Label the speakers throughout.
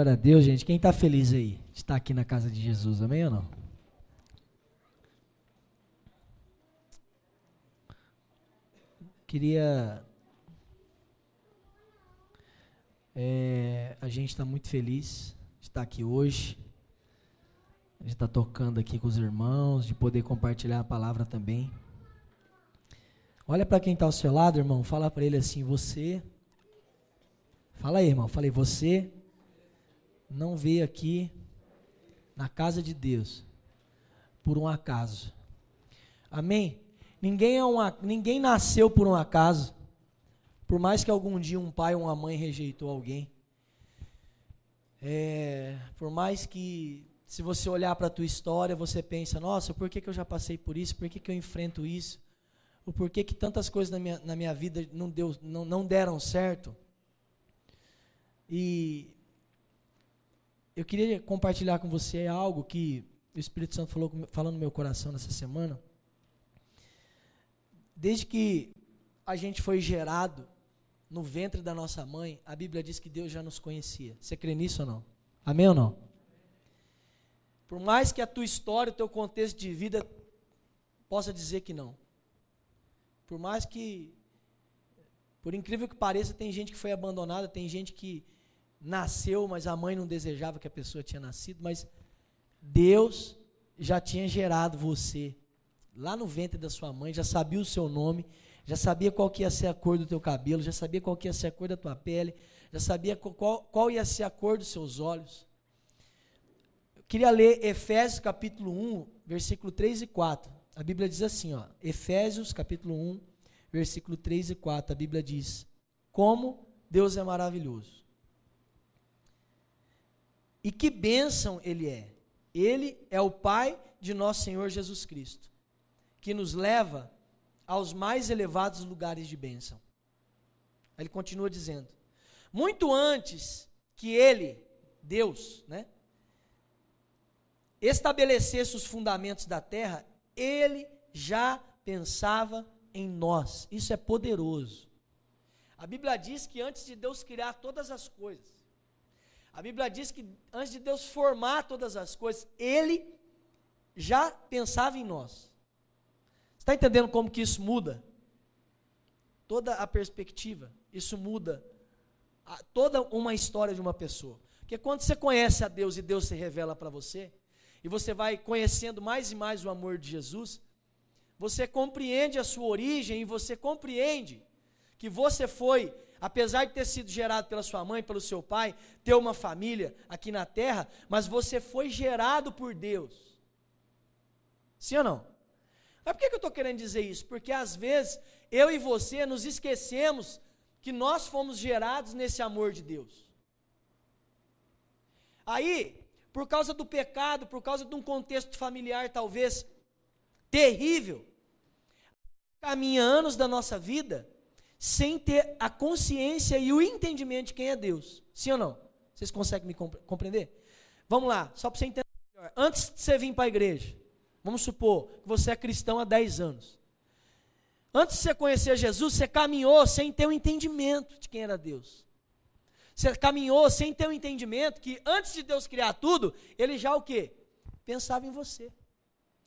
Speaker 1: Glória a Deus, gente. Quem está feliz aí estar aqui na casa de Jesus, amém ou não? Queria. É, a gente está muito feliz de estar aqui hoje. A gente está tocando aqui com os irmãos, de poder compartilhar a palavra também. Olha para quem está ao seu lado, irmão. Fala para ele assim: Você. Fala aí, irmão. Falei, você não veio aqui na casa de Deus por um acaso. Amém? Ninguém, é um, ninguém nasceu por um acaso. Por mais que algum dia um pai ou uma mãe rejeitou alguém. É, por mais que, se você olhar para a tua história, você pensa, nossa, por que, que eu já passei por isso? Por que, que eu enfrento isso? O porquê que tantas coisas na minha, na minha vida não, deu, não, não deram certo? E eu queria compartilhar com você algo que o Espírito Santo falou, falou no meu coração nessa semana. Desde que a gente foi gerado no ventre da nossa mãe, a Bíblia diz que Deus já nos conhecia. Você crê nisso ou não? Amém ou não? Por mais que a tua história, o teu contexto de vida possa dizer que não. Por mais que, por incrível que pareça, tem gente que foi abandonada, tem gente que nasceu, mas a mãe não desejava que a pessoa tinha nascido, mas Deus já tinha gerado você lá no ventre da sua mãe, já sabia o seu nome, já sabia qual que ia ser a cor do teu cabelo, já sabia qual que ia ser a cor da tua pele, já sabia qual, qual ia ser a cor dos seus olhos. Eu queria ler Efésios capítulo 1, versículo 3 e 4. A Bíblia diz assim, ó, Efésios capítulo 1, versículo 3 e 4, a Bíblia diz: Como Deus é maravilhoso e que bênção ele é! Ele é o Pai de nosso Senhor Jesus Cristo, que nos leva aos mais elevados lugares de bênção. Ele continua dizendo: muito antes que ele, Deus, né, estabelecesse os fundamentos da terra, ele já pensava em nós. Isso é poderoso. A Bíblia diz que antes de Deus criar todas as coisas, a Bíblia diz que antes de Deus formar todas as coisas, Ele já pensava em nós. Está entendendo como que isso muda? Toda a perspectiva, isso muda a, toda uma história de uma pessoa. Porque quando você conhece a Deus e Deus se revela para você, e você vai conhecendo mais e mais o amor de Jesus, você compreende a sua origem e você compreende que você foi apesar de ter sido gerado pela sua mãe, pelo seu pai, ter uma família aqui na terra, mas você foi gerado por Deus. Sim ou não? Mas por que eu estou querendo dizer isso? Porque às vezes eu e você nos esquecemos que nós fomos gerados nesse amor de Deus. Aí, por causa do pecado, por causa de um contexto familiar talvez terrível, caminha anos da nossa vida sem ter a consciência e o entendimento de quem é Deus. Sim ou não? Vocês conseguem me compreender? Vamos lá, só para você entender melhor. Antes de você vir para a igreja, vamos supor que você é cristão há 10 anos. Antes de você conhecer Jesus, você caminhou sem ter o um entendimento de quem era Deus. Você caminhou sem ter o um entendimento que antes de Deus criar tudo, ele já o quê? Pensava em você.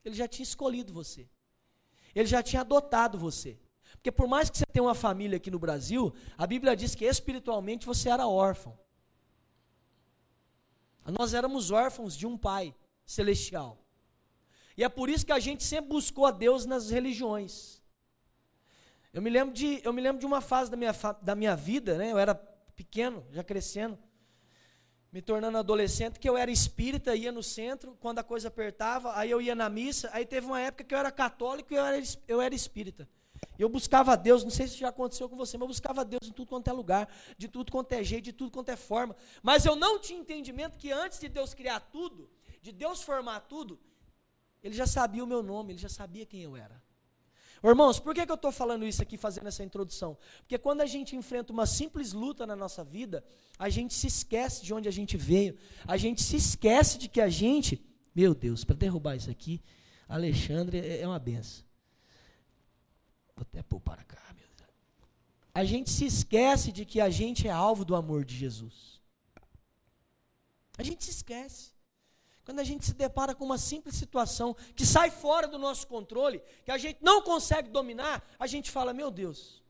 Speaker 1: Ele já tinha escolhido você. Ele já tinha adotado você. Porque por mais que você tenha uma família aqui no Brasil, a Bíblia diz que espiritualmente você era órfão. Nós éramos órfãos de um pai celestial. E é por isso que a gente sempre buscou a Deus nas religiões. Eu me lembro de, eu me lembro de uma fase da minha, da minha vida, né? eu era pequeno, já crescendo, me tornando adolescente, que eu era espírita, ia no centro, quando a coisa apertava, aí eu ia na missa, aí teve uma época que eu era católico e eu era, eu era espírita. Eu buscava a Deus, não sei se já aconteceu com você, mas eu buscava a Deus em tudo quanto é lugar, de tudo quanto é jeito, de tudo quanto é forma. Mas eu não tinha entendimento que antes de Deus criar tudo, de Deus formar tudo, Ele já sabia o meu nome, Ele já sabia quem eu era. Irmãos, por que, que eu estou falando isso aqui, fazendo essa introdução? Porque quando a gente enfrenta uma simples luta na nossa vida, a gente se esquece de onde a gente veio, a gente se esquece de que a gente, meu Deus, para derrubar isso aqui, Alexandre é, é uma benção. Vou até pôr para cá, meu Deus. A gente se esquece de que a gente é alvo do amor de Jesus. A gente se esquece. Quando a gente se depara com uma simples situação que sai fora do nosso controle, que a gente não consegue dominar, a gente fala: Meu Deus.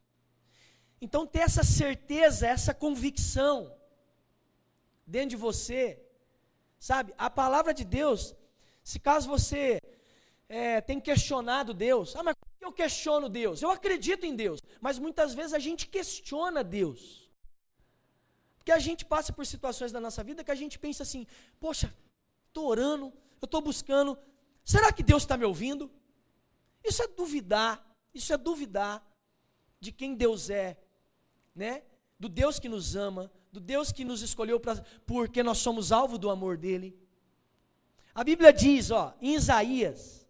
Speaker 1: Então, ter essa certeza, essa convicção dentro de você, sabe? A palavra de Deus, se caso você é, tem questionado Deus, ah, mas eu questiono Deus? Eu acredito em Deus, mas muitas vezes a gente questiona Deus. Porque a gente passa por situações da nossa vida que a gente pensa assim: poxa, estou orando, eu estou buscando, será que Deus está me ouvindo? Isso é duvidar, isso é duvidar de quem Deus é, né? Do Deus que nos ama, do Deus que nos escolheu pra, porque nós somos alvo do amor dele. A Bíblia diz, ó, em Isaías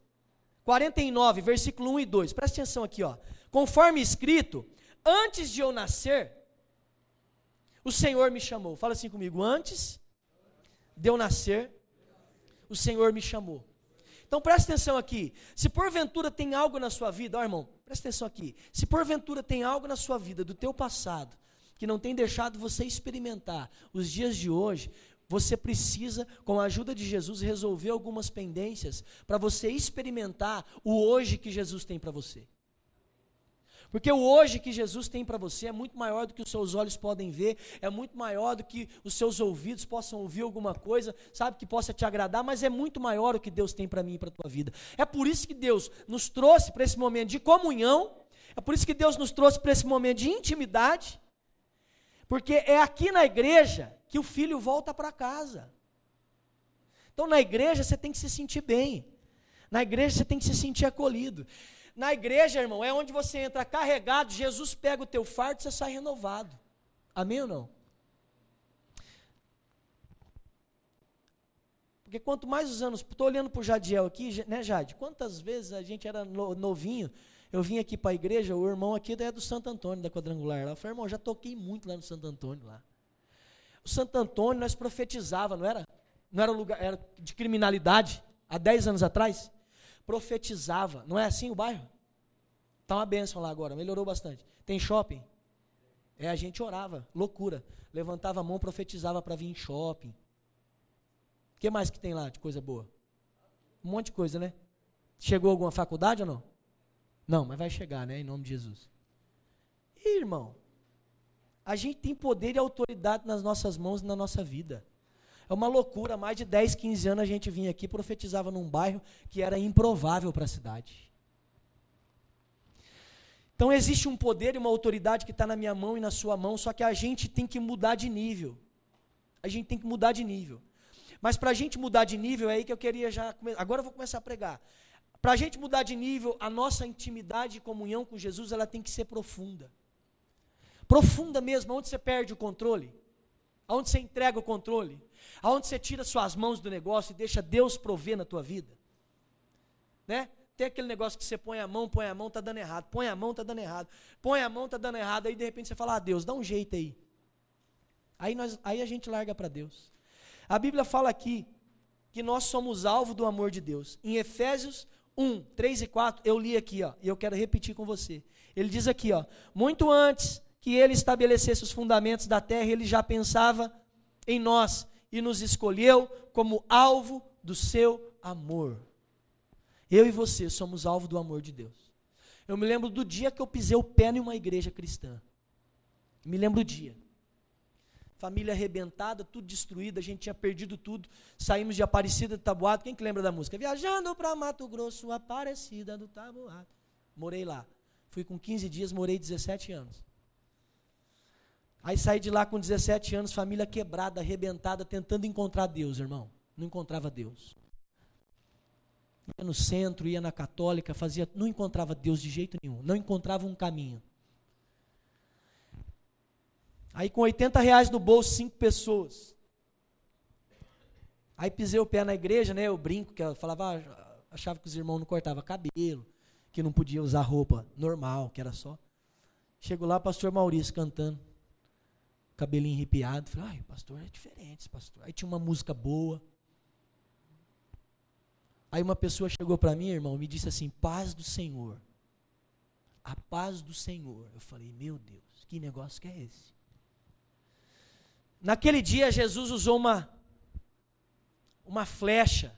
Speaker 1: 49, versículo 1 e 2, presta atenção aqui, ó. Conforme escrito, antes de eu nascer, o Senhor me chamou. Fala assim comigo, antes de eu nascer, o Senhor me chamou. Então preste atenção aqui. Se porventura tem algo na sua vida, ó irmão, preste atenção aqui. Se porventura tem algo na sua vida do teu passado que não tem deixado você experimentar os dias de hoje, você precisa, com a ajuda de Jesus, resolver algumas pendências para você experimentar o hoje que Jesus tem para você. Porque o hoje que Jesus tem para você é muito maior do que os seus olhos podem ver, é muito maior do que os seus ouvidos possam ouvir alguma coisa, sabe, que possa te agradar, mas é muito maior o que Deus tem para mim e para a tua vida. É por isso que Deus nos trouxe para esse momento de comunhão, é por isso que Deus nos trouxe para esse momento de intimidade, porque é aqui na igreja que o filho volta para casa. Então na igreja você tem que se sentir bem. Na igreja você tem que se sentir acolhido. Na igreja, irmão, é onde você entra carregado, Jesus pega o teu fardo e você sai renovado. Amém ou não? Porque quanto mais os anos, estou olhando para o Jadiel aqui, né Jade? Quantas vezes a gente era novinho, eu vim aqui para a igreja, o irmão aqui é do Santo Antônio, da quadrangular lá. Eu falei, irmão, já toquei muito lá no Santo Antônio lá. O Santo Antônio nós profetizava, não era? Não era lugar, era de criminalidade, há 10 anos atrás profetizava. Não é assim o bairro? Está uma benção lá agora, melhorou bastante. Tem shopping? É, a gente orava, loucura. Levantava a mão, profetizava para vir em shopping. O que mais que tem lá de coisa boa? Um monte de coisa, né? Chegou alguma faculdade ou não? Não, mas vai chegar, né? Em nome de Jesus. E, irmão, a gente tem poder e autoridade nas nossas mãos e na nossa vida. É uma loucura, mais de 10, 15 anos a gente vinha aqui profetizava num bairro que era improvável para a cidade. Então existe um poder e uma autoridade que está na minha mão e na sua mão, só que a gente tem que mudar de nível. A gente tem que mudar de nível. Mas para a gente mudar de nível, é aí que eu queria já. Agora eu vou começar a pregar. Para a gente mudar de nível, a nossa intimidade e comunhão com Jesus ela tem que ser profunda. Profunda mesmo, onde você perde o controle, aonde você entrega o controle, aonde você tira suas mãos do negócio e deixa Deus prover na tua vida. Né? Tem aquele negócio que você põe a mão, põe a mão, tá dando errado, põe a mão, tá dando errado, põe a mão, tá dando errado, aí de repente você fala: "Ah, Deus, dá um jeito aí". Aí nós aí a gente larga para Deus. A Bíblia fala aqui que nós somos alvo do amor de Deus. Em Efésios 1, 3 e 4, eu li aqui, ó, e eu quero repetir com você. Ele diz aqui, ó: "Muito antes que ele estabelecesse os fundamentos da terra, ele já pensava em nós, e nos escolheu como alvo do seu amor. Eu e você somos alvo do amor de Deus. Eu me lembro do dia que eu pisei o pé em uma igreja cristã. Me lembro do dia. Família arrebentada, tudo destruído, a gente tinha perdido tudo. Saímos de Aparecida do Tabuado. Quem que lembra da música? Viajando para Mato Grosso, Aparecida do Tabuado. Morei lá. Fui com 15 dias, morei 17 anos. Aí saí de lá com 17 anos, família quebrada, arrebentada, tentando encontrar Deus, irmão. Não encontrava Deus. Ia no centro, ia na católica, fazia, não encontrava Deus de jeito nenhum, não encontrava um caminho. Aí com 80 reais no bolso, cinco pessoas. Aí pisei o pé na igreja, né? Eu brinco, que eu falava, ah, achava que os irmãos não cortavam cabelo, que não podia usar roupa normal, que era só. Chego lá, pastor Maurício cantando cabelinho arrepiado. Falei, ai, pastor é diferente, pastor. Aí tinha uma música boa. Aí uma pessoa chegou para mim, irmão, e me disse assim: paz do Senhor. A paz do Senhor. Eu falei, meu Deus, que negócio que é esse? Naquele dia, Jesus usou uma, uma flecha,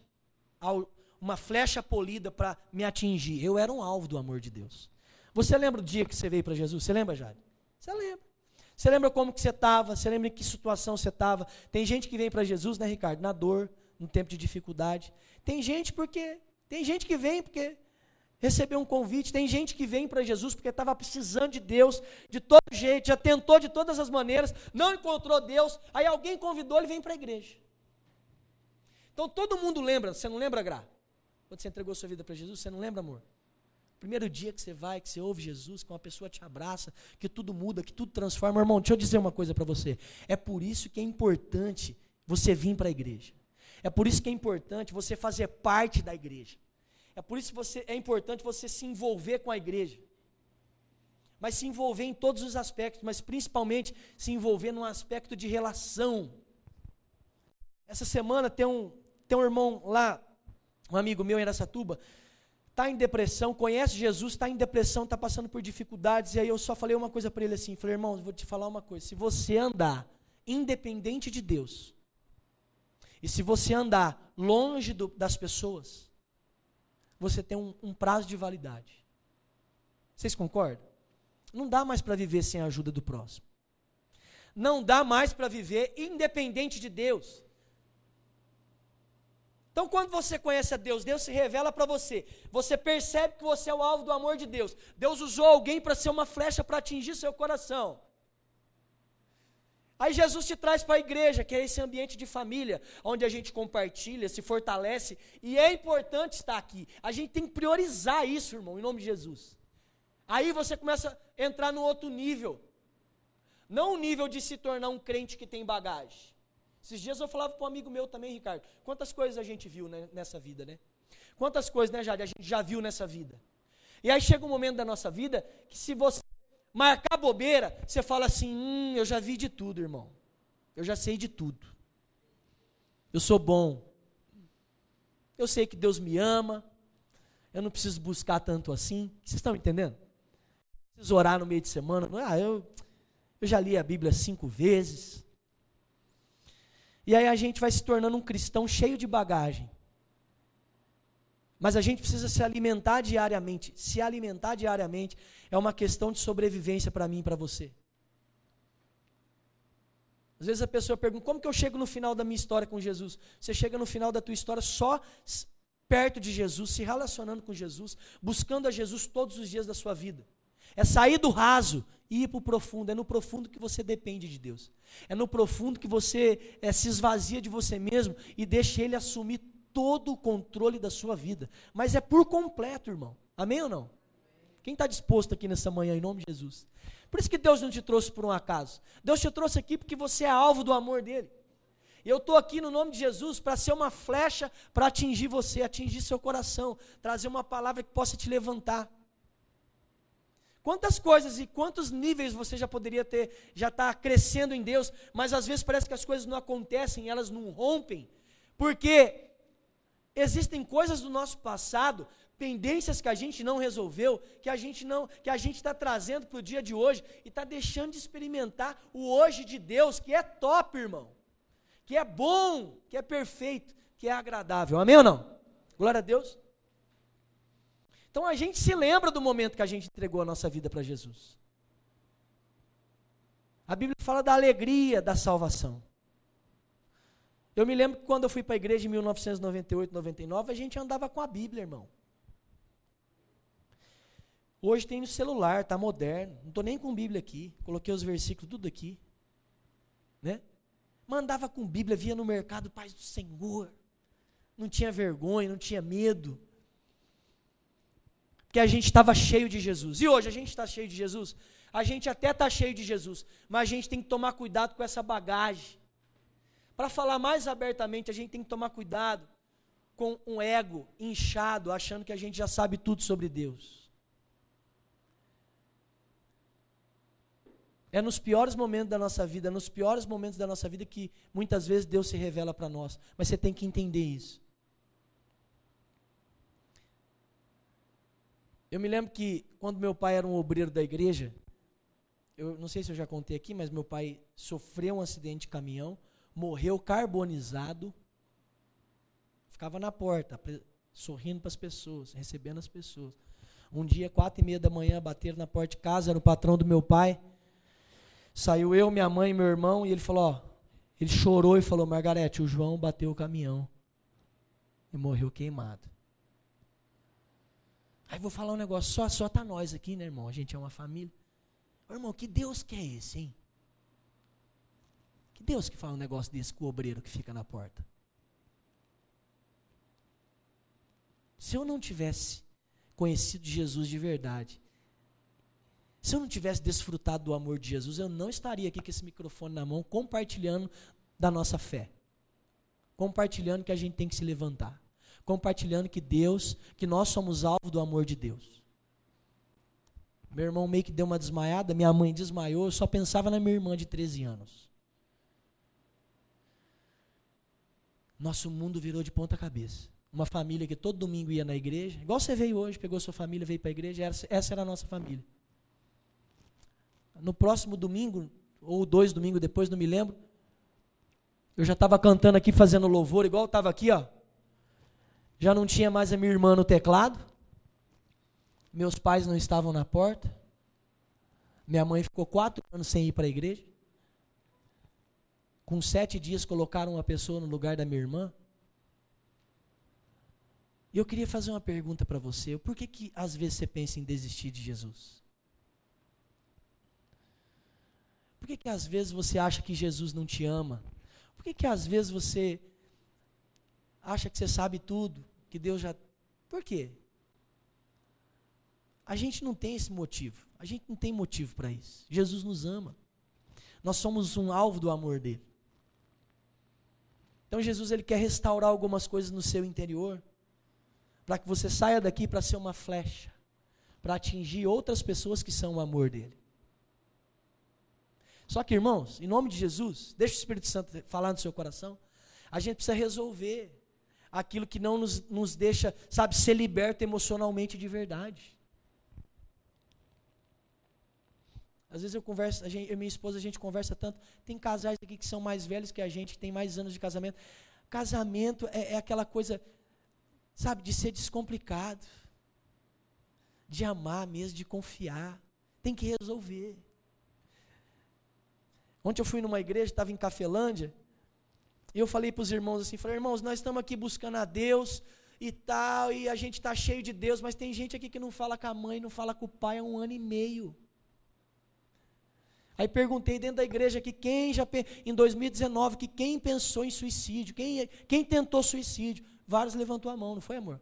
Speaker 1: uma flecha polida para me atingir. Eu era um alvo do amor de Deus. Você lembra do dia que você veio para Jesus? Você lembra, Jade? Você lembra. Você lembra como que você estava? Você lembra em que situação você estava? Tem gente que vem para Jesus, né, Ricardo? Na dor, no tempo de dificuldade. Tem gente porque tem gente que vem porque recebeu um convite. Tem gente que vem para Jesus porque estava precisando de Deus de todo jeito, já tentou de todas as maneiras, não encontrou Deus. Aí alguém convidou ele vem para a igreja. Então todo mundo lembra. Você não lembra, Gra? Quando você entregou sua vida para Jesus, você não lembra, amor? Primeiro dia que você vai, que você ouve Jesus, que uma pessoa te abraça, que tudo muda, que tudo transforma. Irmão, deixa eu dizer uma coisa para você. É por isso que é importante você vir para a igreja. É por isso que é importante você fazer parte da igreja. É por isso que você, é importante você se envolver com a igreja. Mas se envolver em todos os aspectos, mas principalmente se envolver num aspecto de relação. Essa semana tem um, tem um irmão lá, um amigo meu em Aracatuba, está em depressão, conhece Jesus, está em depressão, está passando por dificuldades, e aí eu só falei uma coisa para ele assim, falei, irmão, vou te falar uma coisa, se você andar independente de Deus, e se você andar longe do, das pessoas, você tem um, um prazo de validade. Vocês concordam? Não dá mais para viver sem a ajuda do próximo. Não dá mais para viver independente de Deus. Então, quando você conhece a Deus, Deus se revela para você. Você percebe que você é o alvo do amor de Deus. Deus usou alguém para ser uma flecha para atingir seu coração. Aí Jesus te traz para a igreja, que é esse ambiente de família, onde a gente compartilha, se fortalece, e é importante estar aqui. A gente tem que priorizar isso, irmão, em nome de Jesus. Aí você começa a entrar no outro nível. Não o nível de se tornar um crente que tem bagagem. Esses dias eu falava para um amigo meu também, Ricardo, quantas coisas a gente viu né, nessa vida, né? Quantas coisas, né, Jade, a gente já viu nessa vida. E aí chega um momento da nossa vida que se você marcar bobeira, você fala assim, hum, eu já vi de tudo, irmão. Eu já sei de tudo. Eu sou bom. Eu sei que Deus me ama. Eu não preciso buscar tanto assim. Vocês estão entendendo? Preciso orar no meio de semana. Ah, eu, eu já li a Bíblia cinco vezes. E aí a gente vai se tornando um cristão cheio de bagagem. Mas a gente precisa se alimentar diariamente. Se alimentar diariamente é uma questão de sobrevivência para mim e para você. Às vezes a pessoa pergunta: como que eu chego no final da minha história com Jesus? Você chega no final da tua história só perto de Jesus, se relacionando com Jesus, buscando a Jesus todos os dias da sua vida. É sair do raso ir para o profundo. É no profundo que você depende de Deus. É no profundo que você é, se esvazia de você mesmo e deixa Ele assumir todo o controle da sua vida. Mas é por completo, irmão. Amém ou não? Quem está disposto aqui nessa manhã, em nome de Jesus? Por isso que Deus não te trouxe por um acaso. Deus te trouxe aqui porque você é alvo do amor dele. Eu estou aqui no nome de Jesus para ser uma flecha para atingir você, atingir seu coração, trazer uma palavra que possa te levantar. Quantas coisas e quantos níveis você já poderia ter, já está crescendo em Deus, mas às vezes parece que as coisas não acontecem, elas não rompem, porque existem coisas do nosso passado, pendências que a gente não resolveu, que a gente não, que a gente está trazendo para o dia de hoje e está deixando de experimentar o hoje de Deus, que é top, irmão, que é bom, que é perfeito, que é agradável. Amém ou não? Glória a Deus. Então a gente se lembra do momento que a gente entregou a nossa vida para Jesus. A Bíblia fala da alegria da salvação. Eu me lembro que quando eu fui para a igreja em 1998, 99, a gente andava com a Bíblia, irmão. Hoje tem no celular, está moderno. Não estou nem com Bíblia aqui. Coloquei os versículos tudo aqui. Né? Mandava com Bíblia, via no mercado, paz do Senhor. Não tinha vergonha, não tinha medo que a gente estava cheio de Jesus. E hoje a gente está cheio de Jesus? A gente até está cheio de Jesus, mas a gente tem que tomar cuidado com essa bagagem. Para falar mais abertamente, a gente tem que tomar cuidado com um ego inchado, achando que a gente já sabe tudo sobre Deus. É nos piores momentos da nossa vida, é nos piores momentos da nossa vida que muitas vezes Deus se revela para nós. Mas você tem que entender isso. Eu me lembro que quando meu pai era um obreiro da igreja, eu não sei se eu já contei aqui, mas meu pai sofreu um acidente de caminhão, morreu carbonizado. ficava na porta, sorrindo para as pessoas, recebendo as pessoas. Um dia, quatro e meia da manhã, bateram na porta de casa, era o patrão do meu pai. Saiu eu, minha mãe e meu irmão, e ele falou, ó, ele chorou e falou, Margarete, o João bateu o caminhão e morreu queimado. Aí vou falar um negócio, só, só tá nós aqui, né, irmão? A gente é uma família. irmão, que Deus que é esse, hein? Que Deus que fala um negócio desse com o obreiro que fica na porta? Se eu não tivesse conhecido Jesus de verdade, se eu não tivesse desfrutado do amor de Jesus, eu não estaria aqui com esse microfone na mão, compartilhando da nossa fé. Compartilhando que a gente tem que se levantar. Compartilhando que Deus, que nós somos alvo do amor de Deus. Meu irmão meio que deu uma desmaiada, minha mãe desmaiou, eu só pensava na minha irmã de 13 anos. Nosso mundo virou de ponta cabeça. Uma família que todo domingo ia na igreja, igual você veio hoje, pegou sua família, veio para a igreja, essa era a nossa família. No próximo domingo, ou dois domingos depois, não me lembro, eu já estava cantando aqui, fazendo louvor, igual estava aqui, ó. Já não tinha mais a minha irmã no teclado. Meus pais não estavam na porta. Minha mãe ficou quatro anos sem ir para a igreja. Com sete dias colocaram uma pessoa no lugar da minha irmã. E eu queria fazer uma pergunta para você. Por que, que às vezes você pensa em desistir de Jesus? Por que, que às vezes você acha que Jesus não te ama? Por que, que às vezes você acha que você sabe tudo? Que Deus já. Por quê? A gente não tem esse motivo. A gente não tem motivo para isso. Jesus nos ama. Nós somos um alvo do amor dele. Então Jesus ele quer restaurar algumas coisas no seu interior, para que você saia daqui para ser uma flecha, para atingir outras pessoas que são o amor dele. Só que, irmãos, em nome de Jesus, deixa o Espírito Santo falar no seu coração, a gente precisa resolver aquilo que não nos, nos deixa, sabe, ser liberto emocionalmente de verdade. Às vezes eu converso, a gente, eu e minha esposa, a gente conversa tanto. Tem casais aqui que são mais velhos que a gente, que tem mais anos de casamento. Casamento é, é aquela coisa, sabe, de ser descomplicado. De amar mesmo, de confiar. Tem que resolver. Ontem eu fui numa igreja, estava em Cafelândia, e eu falei para os irmãos assim, falei, irmãos, nós estamos aqui buscando a Deus e tal, e a gente está cheio de Deus, mas tem gente aqui que não fala com a mãe, não fala com o pai há um ano e meio. Aí perguntei dentro da igreja que quem já em 2019 que quem pensou em suicídio, quem, quem tentou suicídio, vários levantou a mão, não foi amor?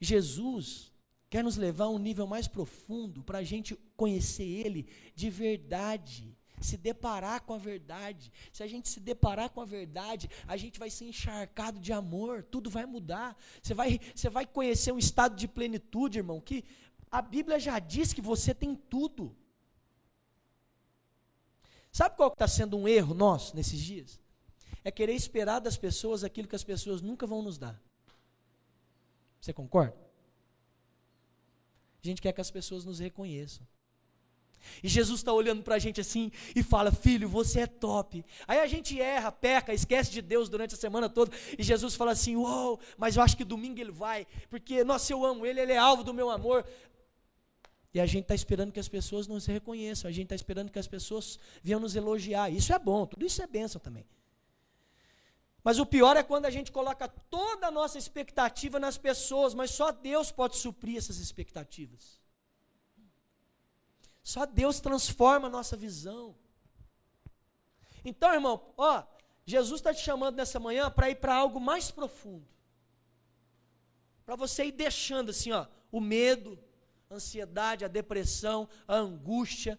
Speaker 1: Jesus quer nos levar a um nível mais profundo para a gente conhecer Ele de verdade, se deparar com a verdade. Se a gente se deparar com a verdade, a gente vai ser encharcado de amor, tudo vai mudar. Você vai, você vai conhecer um estado de plenitude, irmão, que a Bíblia já diz que você tem tudo. Sabe qual está sendo um erro nosso nesses dias? É querer esperar das pessoas aquilo que as pessoas nunca vão nos dar. Você concorda? A gente quer que as pessoas nos reconheçam. E Jesus está olhando para a gente assim e fala: Filho, você é top. Aí a gente erra, peca, esquece de Deus durante a semana toda. E Jesus fala assim: Uou, mas eu acho que domingo ele vai, porque, nossa, eu amo ele, ele é alvo do meu amor. E a gente está esperando que as pessoas nos reconheçam, a gente está esperando que as pessoas venham nos elogiar. Isso é bom, tudo isso é bênção também. Mas o pior é quando a gente coloca toda a nossa expectativa nas pessoas, mas só Deus pode suprir essas expectativas. Só Deus transforma a nossa visão. Então, irmão, ó, Jesus está te chamando nessa manhã para ir para algo mais profundo. Para você ir deixando assim, ó, o medo, a ansiedade, a depressão, a angústia,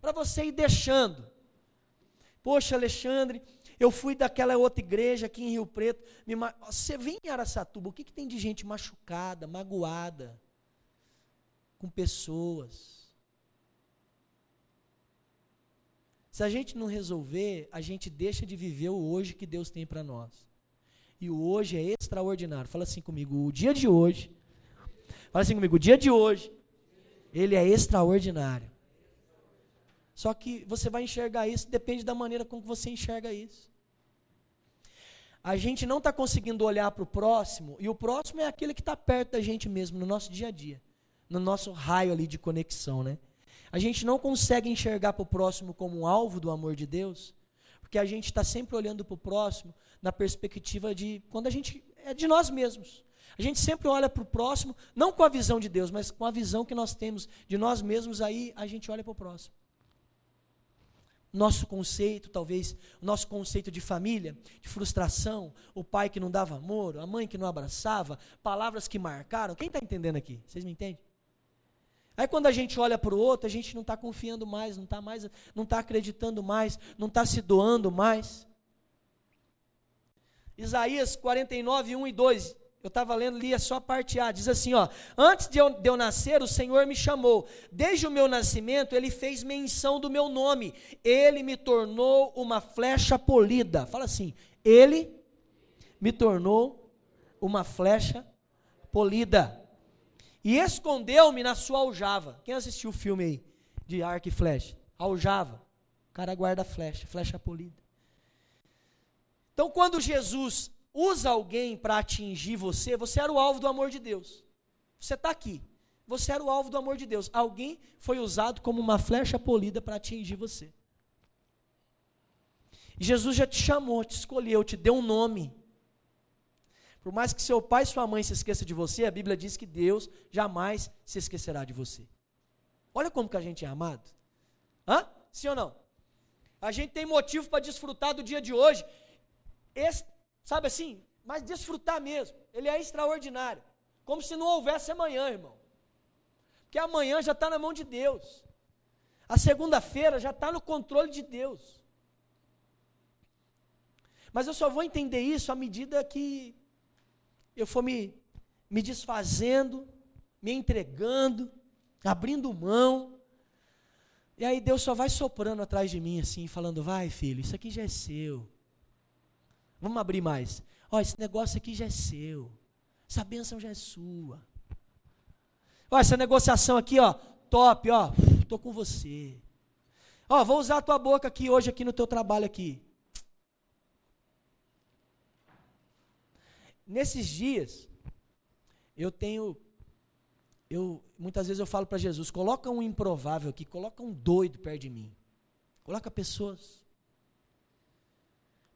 Speaker 1: para você ir deixando. Poxa, Alexandre, eu fui daquela outra igreja aqui em Rio Preto. Me, você vem em Araçatuba, o que, que tem de gente machucada, magoada, com pessoas? Se a gente não resolver, a gente deixa de viver o hoje que Deus tem para nós. E o hoje é extraordinário. Fala assim comigo, o dia de hoje Fala assim comigo, o dia de hoje, ele é extraordinário. Só que você vai enxergar isso, depende da maneira como você enxerga isso. a gente não está conseguindo olhar para o próximo, e o próximo é aquele que está perto da gente mesmo, no nosso dia a dia, no nosso raio ali de conexão, né? A gente não consegue enxergar para o próximo como um alvo do amor de Deus, porque a gente está sempre olhando para o próximo na perspectiva de quando a gente é de nós mesmos. A gente sempre olha para o próximo, não com a visão de Deus, mas com a visão que nós temos de nós mesmos, aí a gente olha para o próximo nosso conceito, talvez, nosso conceito de família, de frustração, o pai que não dava amor, a mãe que não abraçava, palavras que marcaram. Quem está entendendo aqui? Vocês me entendem? Aí quando a gente olha para o outro, a gente não está confiando mais, não está mais, não está acreditando mais, não está se doando mais. Isaías 49, 1 e 2 eu estava lendo, lia só a parte A. Diz assim: ó, Antes de eu, de eu nascer, o Senhor me chamou. Desde o meu nascimento, ele fez menção do meu nome. Ele me tornou uma flecha polida. Fala assim: Ele me tornou uma flecha polida. E escondeu-me na sua aljava. Quem assistiu o filme aí de arco e flecha? Aljava. O cara guarda flecha, flecha polida. Então, quando Jesus usa alguém para atingir você, você era o alvo do amor de Deus. Você está aqui. Você era o alvo do amor de Deus. Alguém foi usado como uma flecha polida para atingir você. Jesus já te chamou, te escolheu, te deu um nome. Por mais que seu pai e sua mãe se esqueçam de você, a Bíblia diz que Deus jamais se esquecerá de você. Olha como que a gente é amado. Hã? Sim ou não? A gente tem motivo para desfrutar do dia de hoje. Esse, Sabe assim? Mas desfrutar mesmo. Ele é extraordinário. Como se não houvesse amanhã, irmão. Porque amanhã já está na mão de Deus. A segunda-feira já está no controle de Deus. Mas eu só vou entender isso à medida que eu for me, me desfazendo, me entregando, abrindo mão. E aí Deus só vai soprando atrás de mim assim, falando: vai, filho, isso aqui já é seu. Vamos abrir mais. Ó, esse negócio aqui já é seu. Essa bênção já é sua. Ó, essa negociação aqui, ó, top, ó, tô com você. Ó, vou usar a tua boca aqui hoje aqui no teu trabalho aqui. Nesses dias, eu tenho eu muitas vezes eu falo para Jesus, coloca um improvável aqui, coloca um doido perto de mim. Coloca pessoas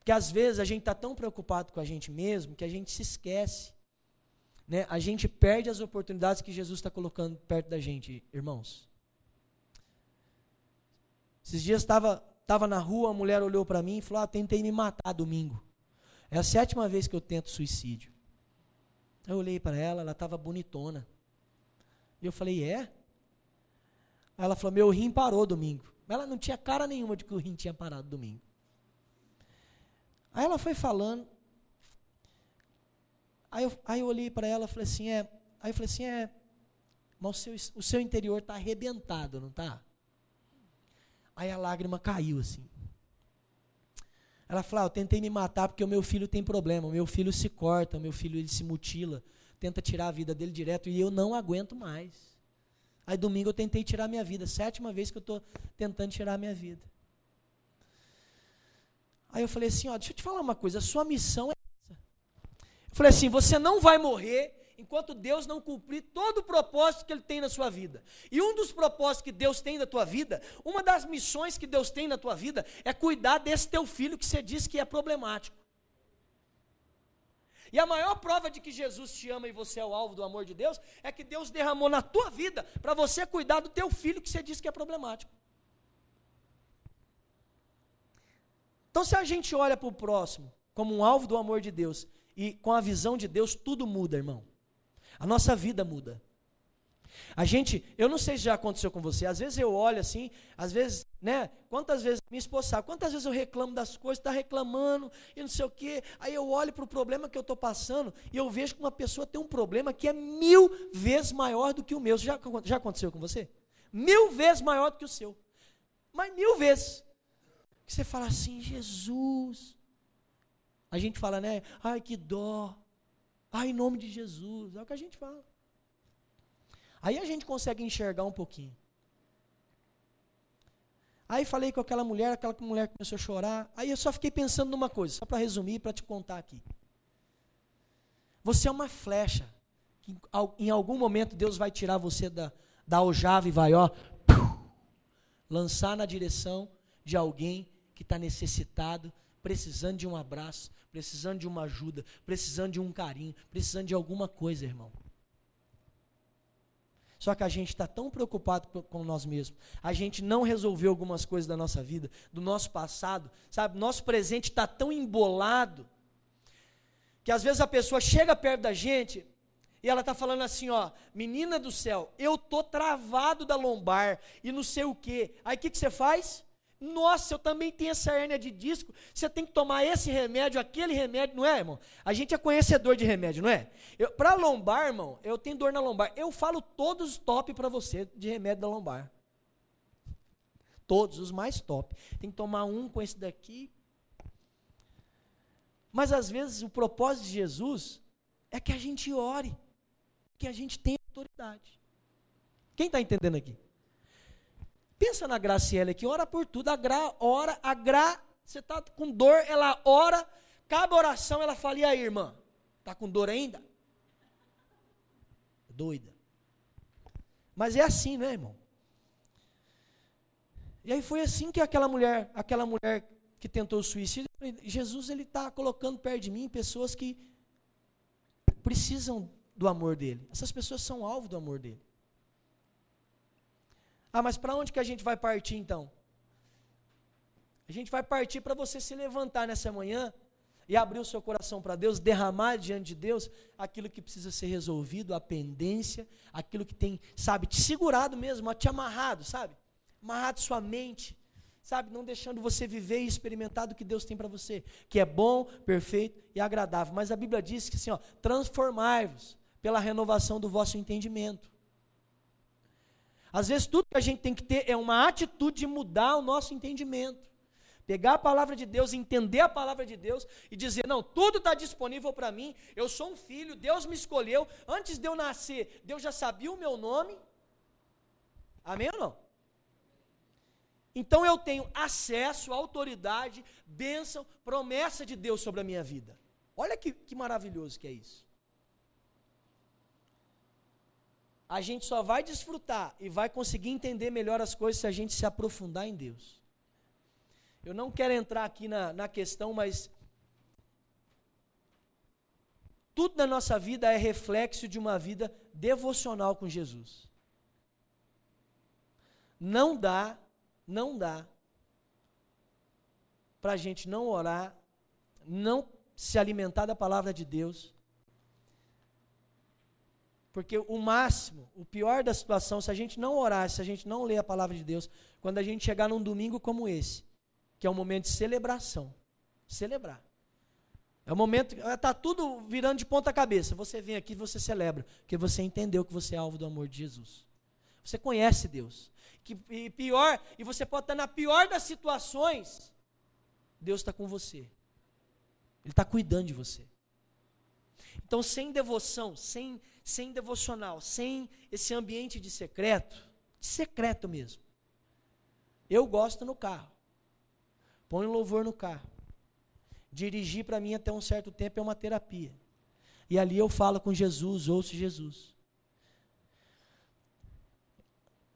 Speaker 1: porque às vezes a gente está tão preocupado com a gente mesmo que a gente se esquece. Né? A gente perde as oportunidades que Jesus está colocando perto da gente, irmãos. Esses dias estava tava na rua, a mulher olhou para mim e falou: ah, tentei me matar domingo. É a sétima vez que eu tento suicídio. Eu olhei para ela, ela estava bonitona. E eu falei: é? Aí ela falou: meu rim parou domingo. Ela não tinha cara nenhuma de que o rim tinha parado domingo. Aí ela foi falando. Aí eu, aí eu olhei para ela e falei assim, é. Aí eu falei assim, é. Mas o seu, o seu interior está arrebentado, não está? Aí a lágrima caiu assim. Ela falou: ah, eu tentei me matar porque o meu filho tem problema, o meu filho se corta, o meu filho ele se mutila, tenta tirar a vida dele direto e eu não aguento mais. Aí domingo eu tentei tirar a minha vida, sétima vez que eu estou tentando tirar a minha vida. Aí eu falei assim, ó, deixa eu te falar uma coisa, a sua missão é essa. Eu falei assim, você não vai morrer enquanto Deus não cumprir todo o propósito que Ele tem na sua vida. E um dos propósitos que Deus tem na tua vida, uma das missões que Deus tem na tua vida, é cuidar desse teu filho que você diz que é problemático. E a maior prova de que Jesus te ama e você é o alvo do amor de Deus, é que Deus derramou na tua vida para você cuidar do teu filho que você diz que é problemático. Então, se a gente olha para o próximo como um alvo do amor de Deus e com a visão de Deus, tudo muda, irmão. A nossa vida muda. A gente, eu não sei se já aconteceu com você, às vezes eu olho assim, às vezes, né? Quantas vezes, minha esposa sabe, quantas vezes eu reclamo das coisas, está reclamando e não sei o quê, aí eu olho para o problema que eu estou passando e eu vejo que uma pessoa tem um problema que é mil vezes maior do que o meu. Já, já aconteceu com você? Mil vezes maior do que o seu. Mas mil vezes que você fala assim, Jesus. A gente fala, né? Ai, que dó. Ai, em nome de Jesus. É o que a gente fala. Aí a gente consegue enxergar um pouquinho. Aí falei com aquela mulher, aquela mulher começou a chorar. Aí eu só fiquei pensando numa coisa, só para resumir, para te contar aqui. Você é uma flecha. Que em algum momento Deus vai tirar você da, da aljava e vai, ó, lançar na direção de alguém que está necessitado, precisando de um abraço, precisando de uma ajuda, precisando de um carinho, precisando de alguma coisa, irmão. Só que a gente está tão preocupado com nós mesmos. A gente não resolveu algumas coisas da nossa vida, do nosso passado, sabe? Nosso presente está tão embolado que às vezes a pessoa chega perto da gente e ela está falando assim, ó, menina do céu, eu tô travado da lombar e não sei o quê. Aí o que, que você faz? Nossa, eu também tenho essa hérnia de disco. Você tem que tomar esse remédio, aquele remédio, não é, irmão? A gente é conhecedor de remédio, não é? Para lombar, irmão, eu tenho dor na lombar. Eu falo todos os top para você de remédio da lombar. Todos, os mais top. Tem que tomar um com esse daqui. Mas às vezes o propósito de Jesus é que a gente ore, que a gente tenha autoridade. Quem está entendendo aqui? Pensa na Graciela aqui, ora por tudo. A Gra ora, a Gra, você está com dor, ela ora, cabe oração, ela fala, e aí, irmã? Está com dor ainda? Doida. Mas é assim, né, irmão? E aí foi assim que aquela mulher, aquela mulher que tentou o suicídio, Jesus ele está colocando perto de mim pessoas que precisam do amor dele. Essas pessoas são alvo do amor dele. Ah, mas para onde que a gente vai partir então? A gente vai partir para você se levantar nessa manhã e abrir o seu coração para Deus, derramar diante de Deus aquilo que precisa ser resolvido, a pendência, aquilo que tem, sabe, te segurado mesmo, te amarrado, sabe? Amarrado sua mente, sabe, não deixando você viver e experimentar do que Deus tem para você, que é bom, perfeito e agradável. Mas a Bíblia diz que assim, ó, transformai-vos pela renovação do vosso entendimento. Às vezes tudo que a gente tem que ter é uma atitude de mudar o nosso entendimento. Pegar a palavra de Deus, entender a palavra de Deus e dizer: não, tudo está disponível para mim, eu sou um filho, Deus me escolheu, antes de eu nascer, Deus já sabia o meu nome. Amém ou não? Então eu tenho acesso, autoridade, bênção, promessa de Deus sobre a minha vida. Olha que, que maravilhoso que é isso. A gente só vai desfrutar e vai conseguir entender melhor as coisas se a gente se aprofundar em Deus. Eu não quero entrar aqui na, na questão, mas tudo na nossa vida é reflexo de uma vida devocional com Jesus. Não dá, não dá para a gente não orar, não se alimentar da palavra de Deus porque o máximo, o pior da situação, se a gente não orar, se a gente não ler a palavra de Deus, quando a gente chegar num domingo como esse, que é um momento de celebração, celebrar. É o momento, está tudo virando de ponta cabeça. Você vem aqui e você celebra, porque você entendeu que você é alvo do amor de Jesus. Você conhece Deus. Que, e pior, e você pode estar na pior das situações, Deus está com você. Ele está cuidando de você. Então, sem devoção, sem sem devocional, sem esse ambiente de secreto, de secreto mesmo. Eu gosto no carro. Põe louvor no carro. Dirigir para mim até um certo tempo é uma terapia. E ali eu falo com Jesus, ouço Jesus.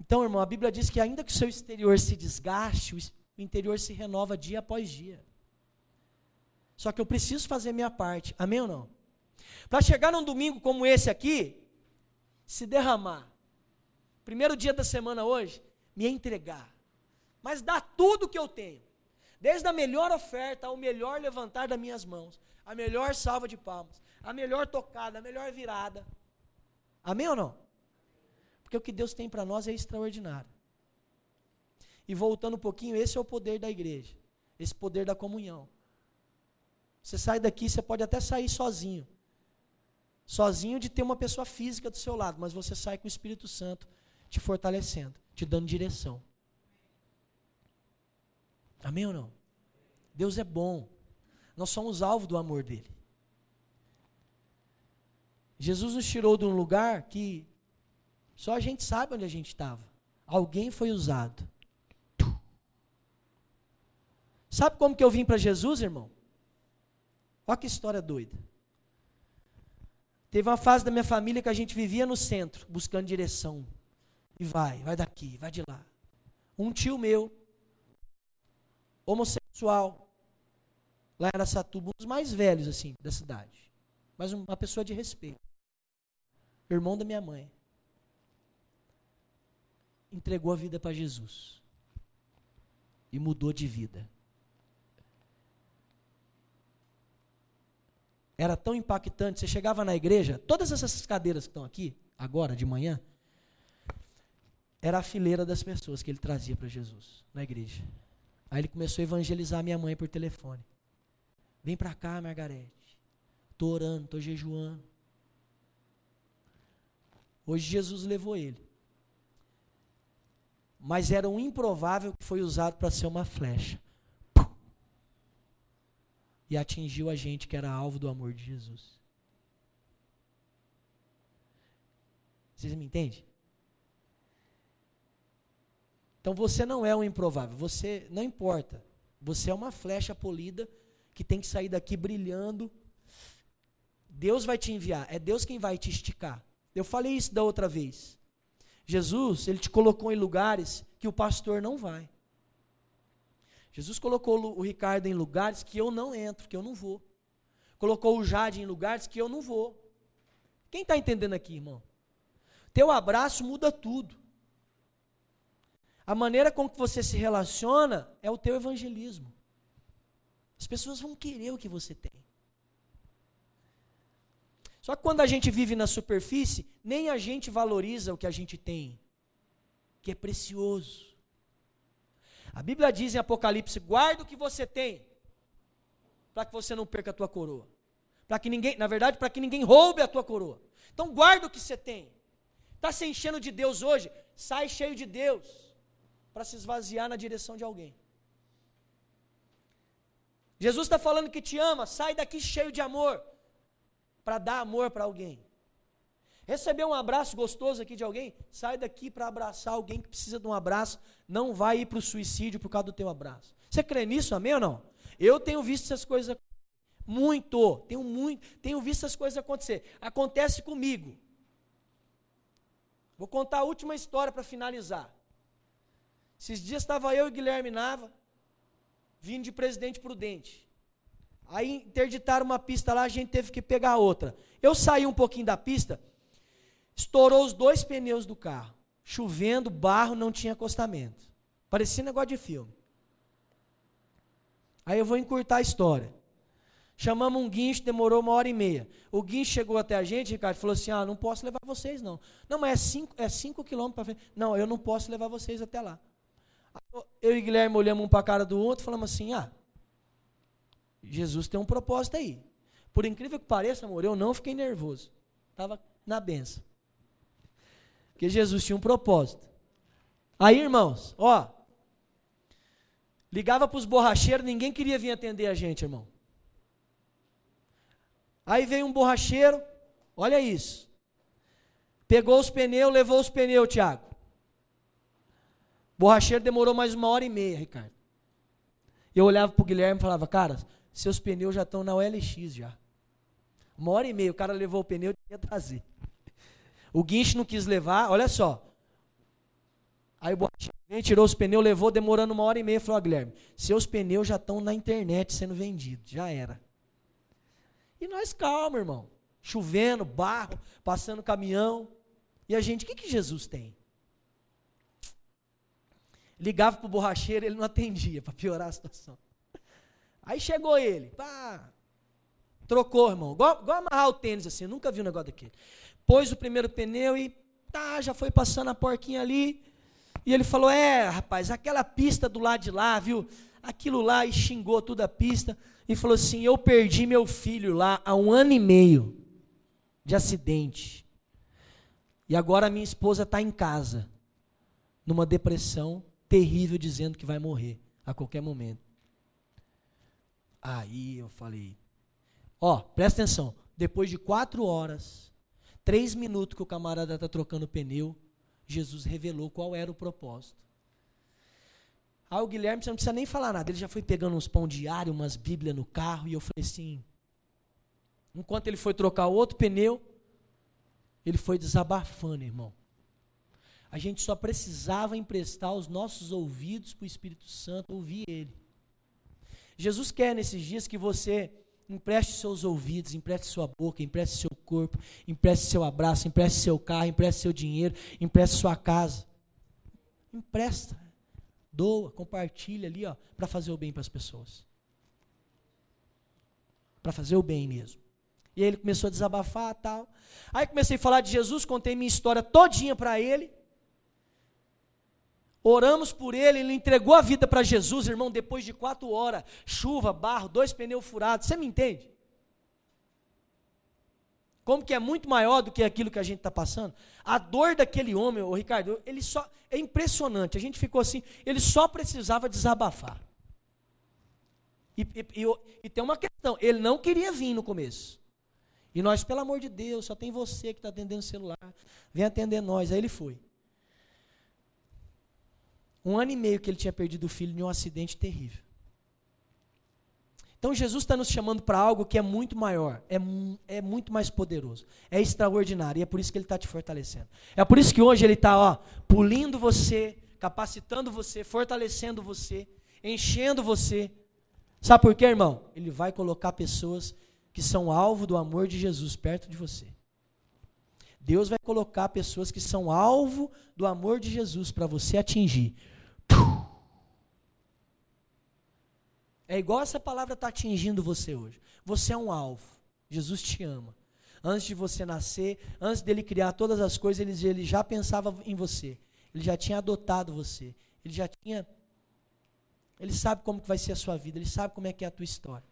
Speaker 1: Então, irmão, a Bíblia diz que ainda que o seu exterior se desgaste, o interior se renova dia após dia. Só que eu preciso fazer minha parte. Amém ou não? Para chegar num domingo como esse aqui, se derramar. Primeiro dia da semana hoje, me entregar. Mas dar tudo que eu tenho. Desde a melhor oferta ao melhor levantar das minhas mãos, a melhor salva de palmas, a melhor tocada, a melhor virada. Amém ou não? Porque o que Deus tem para nós é extraordinário. E voltando um pouquinho, esse é o poder da igreja, esse poder da comunhão. Você sai daqui, você pode até sair sozinho, sozinho de ter uma pessoa física do seu lado, mas você sai com o Espírito Santo te fortalecendo, te dando direção. Amém ou não? Deus é bom. Nós somos alvo do amor dele. Jesus nos tirou de um lugar que só a gente sabe onde a gente estava. Alguém foi usado. Sabe como que eu vim para Jesus, irmão? Olha que história doida. Teve uma fase da minha família que a gente vivia no centro, buscando direção. E vai, vai daqui, vai de lá. Um tio meu, homossexual, lá em Aracatuba, um dos mais velhos, assim, da cidade. Mas uma pessoa de respeito. Irmão da minha mãe. Entregou a vida para Jesus. E mudou de vida. Era tão impactante. Você chegava na igreja, todas essas cadeiras que estão aqui, agora de manhã, era a fileira das pessoas que ele trazia para Jesus na igreja. Aí ele começou a evangelizar minha mãe por telefone. Vem para cá, Margarete. Tô orando, tô jejuando. Hoje Jesus levou ele. Mas era um improvável que foi usado para ser uma flecha e atingiu a gente que era alvo do amor de Jesus. Vocês me entendem? Então você não é um improvável, você não importa. Você é uma flecha polida que tem que sair daqui brilhando. Deus vai te enviar, é Deus quem vai te esticar. Eu falei isso da outra vez. Jesus, ele te colocou em lugares que o pastor não vai. Jesus colocou o Ricardo em lugares que eu não entro, que eu não vou. Colocou o Jade em lugares que eu não vou. Quem está entendendo aqui, irmão? Teu abraço muda tudo. A maneira com que você se relaciona é o teu evangelismo. As pessoas vão querer o que você tem. Só que quando a gente vive na superfície, nem a gente valoriza o que a gente tem, que é precioso. A Bíblia diz em Apocalipse: guarda o que você tem, para que você não perca a tua coroa. Para que ninguém, na verdade, para que ninguém roube a tua coroa. Então guarda o que você tem. Está se enchendo de Deus hoje? Sai cheio de Deus para se esvaziar na direção de alguém. Jesus está falando que te ama, sai daqui cheio de amor para dar amor para alguém. Receber um abraço gostoso aqui de alguém, sai daqui para abraçar alguém que precisa de um abraço, não vai ir para o suicídio por causa do teu abraço. Você crê nisso, amém ou não? Eu tenho visto essas coisas muito, tenho muito, tenho visto essas coisas acontecer. Acontece comigo. Vou contar a última história para finalizar. Esses dias estava eu e Guilherme Nava, vindo de Presidente Prudente. Aí interditaram uma pista lá, a gente teve que pegar outra. Eu saí um pouquinho da pista, Estourou os dois pneus do carro. Chovendo, barro, não tinha acostamento. Parecia negócio de filme. Aí eu vou encurtar a história. Chamamos um guincho, demorou uma hora e meia. O guincho chegou até a gente, Ricardo, falou assim: Ah, não posso levar vocês, não. Não, mas é cinco, é cinco quilômetros para frente. Não, eu não posso levar vocês até lá. Eu e Guilherme olhamos um para a cara do outro falamos assim: Ah, Jesus tem um propósito aí. Por incrível que pareça, amor, eu não fiquei nervoso. Estava na benção. Porque Jesus tinha um propósito. Aí, irmãos, ó. Ligava para os borracheiros, ninguém queria vir atender a gente, irmão. Aí veio um borracheiro, olha isso. Pegou os pneus, levou os pneus, Tiago. Borracheiro demorou mais uma hora e meia, Ricardo. Eu olhava para o Guilherme e falava, cara, seus pneus já estão na OLX já. Uma hora e meia, o cara levou o pneu e tinha trazer. O guincho não quis levar, olha só. Aí o borracheiro tirou os pneus, levou, demorando uma hora e meia. Falou, oh, Guilherme, seus pneus já estão na internet sendo vendidos. Já era. E nós, calma, irmão. Chovendo, barro, passando caminhão. E a gente, o que, que Jesus tem? Ligava para o borracheiro, ele não atendia, para piorar a situação. Aí chegou ele, pá, trocou, irmão. Igual, igual amarrar o tênis assim, nunca vi um negócio daquele pôs o primeiro pneu e tá, já foi passando a porquinha ali. E ele falou: É, rapaz, aquela pista do lado de lá, viu? Aquilo lá e xingou toda a pista. E falou assim: Eu perdi meu filho lá há um ano e meio de acidente. E agora minha esposa está em casa, numa depressão terrível, dizendo que vai morrer a qualquer momento. Aí eu falei: Ó, presta atenção. Depois de quatro horas, Três minutos que o camarada está trocando pneu, Jesus revelou qual era o propósito. Aí o Guilherme, você não precisa nem falar nada. Ele já foi pegando uns pão diário, umas bíblias no carro, e eu falei assim. Enquanto ele foi trocar outro pneu, ele foi desabafando, irmão. A gente só precisava emprestar os nossos ouvidos para o Espírito Santo ouvir ele. Jesus quer nesses dias que você empreste seus ouvidos, empreste sua boca, empreste seu corpo, empreste seu abraço, empreste seu carro, empreste seu dinheiro, empreste sua casa. Empresta doa, compartilha ali, ó, para fazer o bem para as pessoas. Para fazer o bem mesmo. E aí ele começou a desabafar tal. Aí comecei a falar de Jesus, contei minha história todinha para ele. Oramos por ele, ele entregou a vida para Jesus, irmão, depois de quatro horas, chuva, barro, dois pneus furados. Você me entende? Como que é muito maior do que aquilo que a gente está passando. A dor daquele homem, o Ricardo, ele só é impressionante. A gente ficou assim, ele só precisava desabafar. E, e, e, e tem uma questão, ele não queria vir no começo. E nós, pelo amor de Deus, só tem você que está atendendo o celular. Vem atender nós. Aí ele foi. Um ano e meio que ele tinha perdido o filho em um acidente terrível. Então Jesus está nos chamando para algo que é muito maior, é, é muito mais poderoso, é extraordinário, e é por isso que Ele está te fortalecendo. É por isso que hoje Ele está, pulindo você, capacitando você, fortalecendo você, enchendo você. Sabe por quê, irmão? Ele vai colocar pessoas que são alvo do amor de Jesus perto de você. Deus vai colocar pessoas que são alvo do amor de Jesus para você atingir. É igual essa palavra está atingindo você hoje. Você é um alvo. Jesus te ama. Antes de você nascer, antes dele criar todas as coisas, ele, ele já pensava em você. Ele já tinha adotado você. Ele já tinha. Ele sabe como que vai ser a sua vida. Ele sabe como é que é a tua história.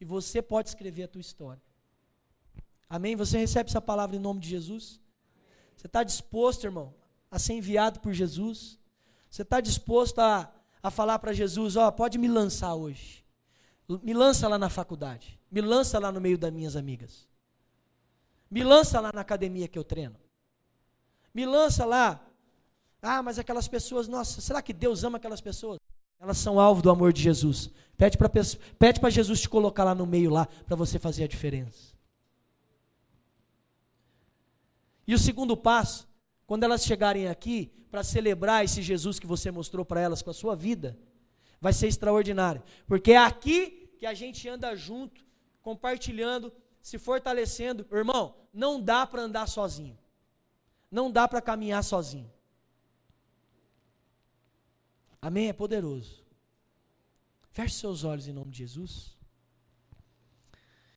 Speaker 1: E você pode escrever a tua história. Amém? Você recebe essa palavra em nome de Jesus? Você está disposto, irmão, a ser enviado por Jesus? Você está disposto a a falar para Jesus: Ó, oh, pode me lançar hoje. Me lança lá na faculdade. Me lança lá no meio das minhas amigas. Me lança lá na academia que eu treino. Me lança lá. Ah, mas aquelas pessoas, nossa, será que Deus ama aquelas pessoas? Elas são alvo do amor de Jesus. Pede para pede Jesus te colocar lá no meio lá para você fazer a diferença. E o segundo passo, quando elas chegarem aqui, para celebrar esse Jesus que você mostrou para elas com a sua vida, vai ser extraordinário. Porque é aqui que a gente anda junto, compartilhando, se fortalecendo. Irmão, não dá para andar sozinho. Não dá para caminhar sozinho. Amém? É poderoso. Feche seus olhos em nome de Jesus.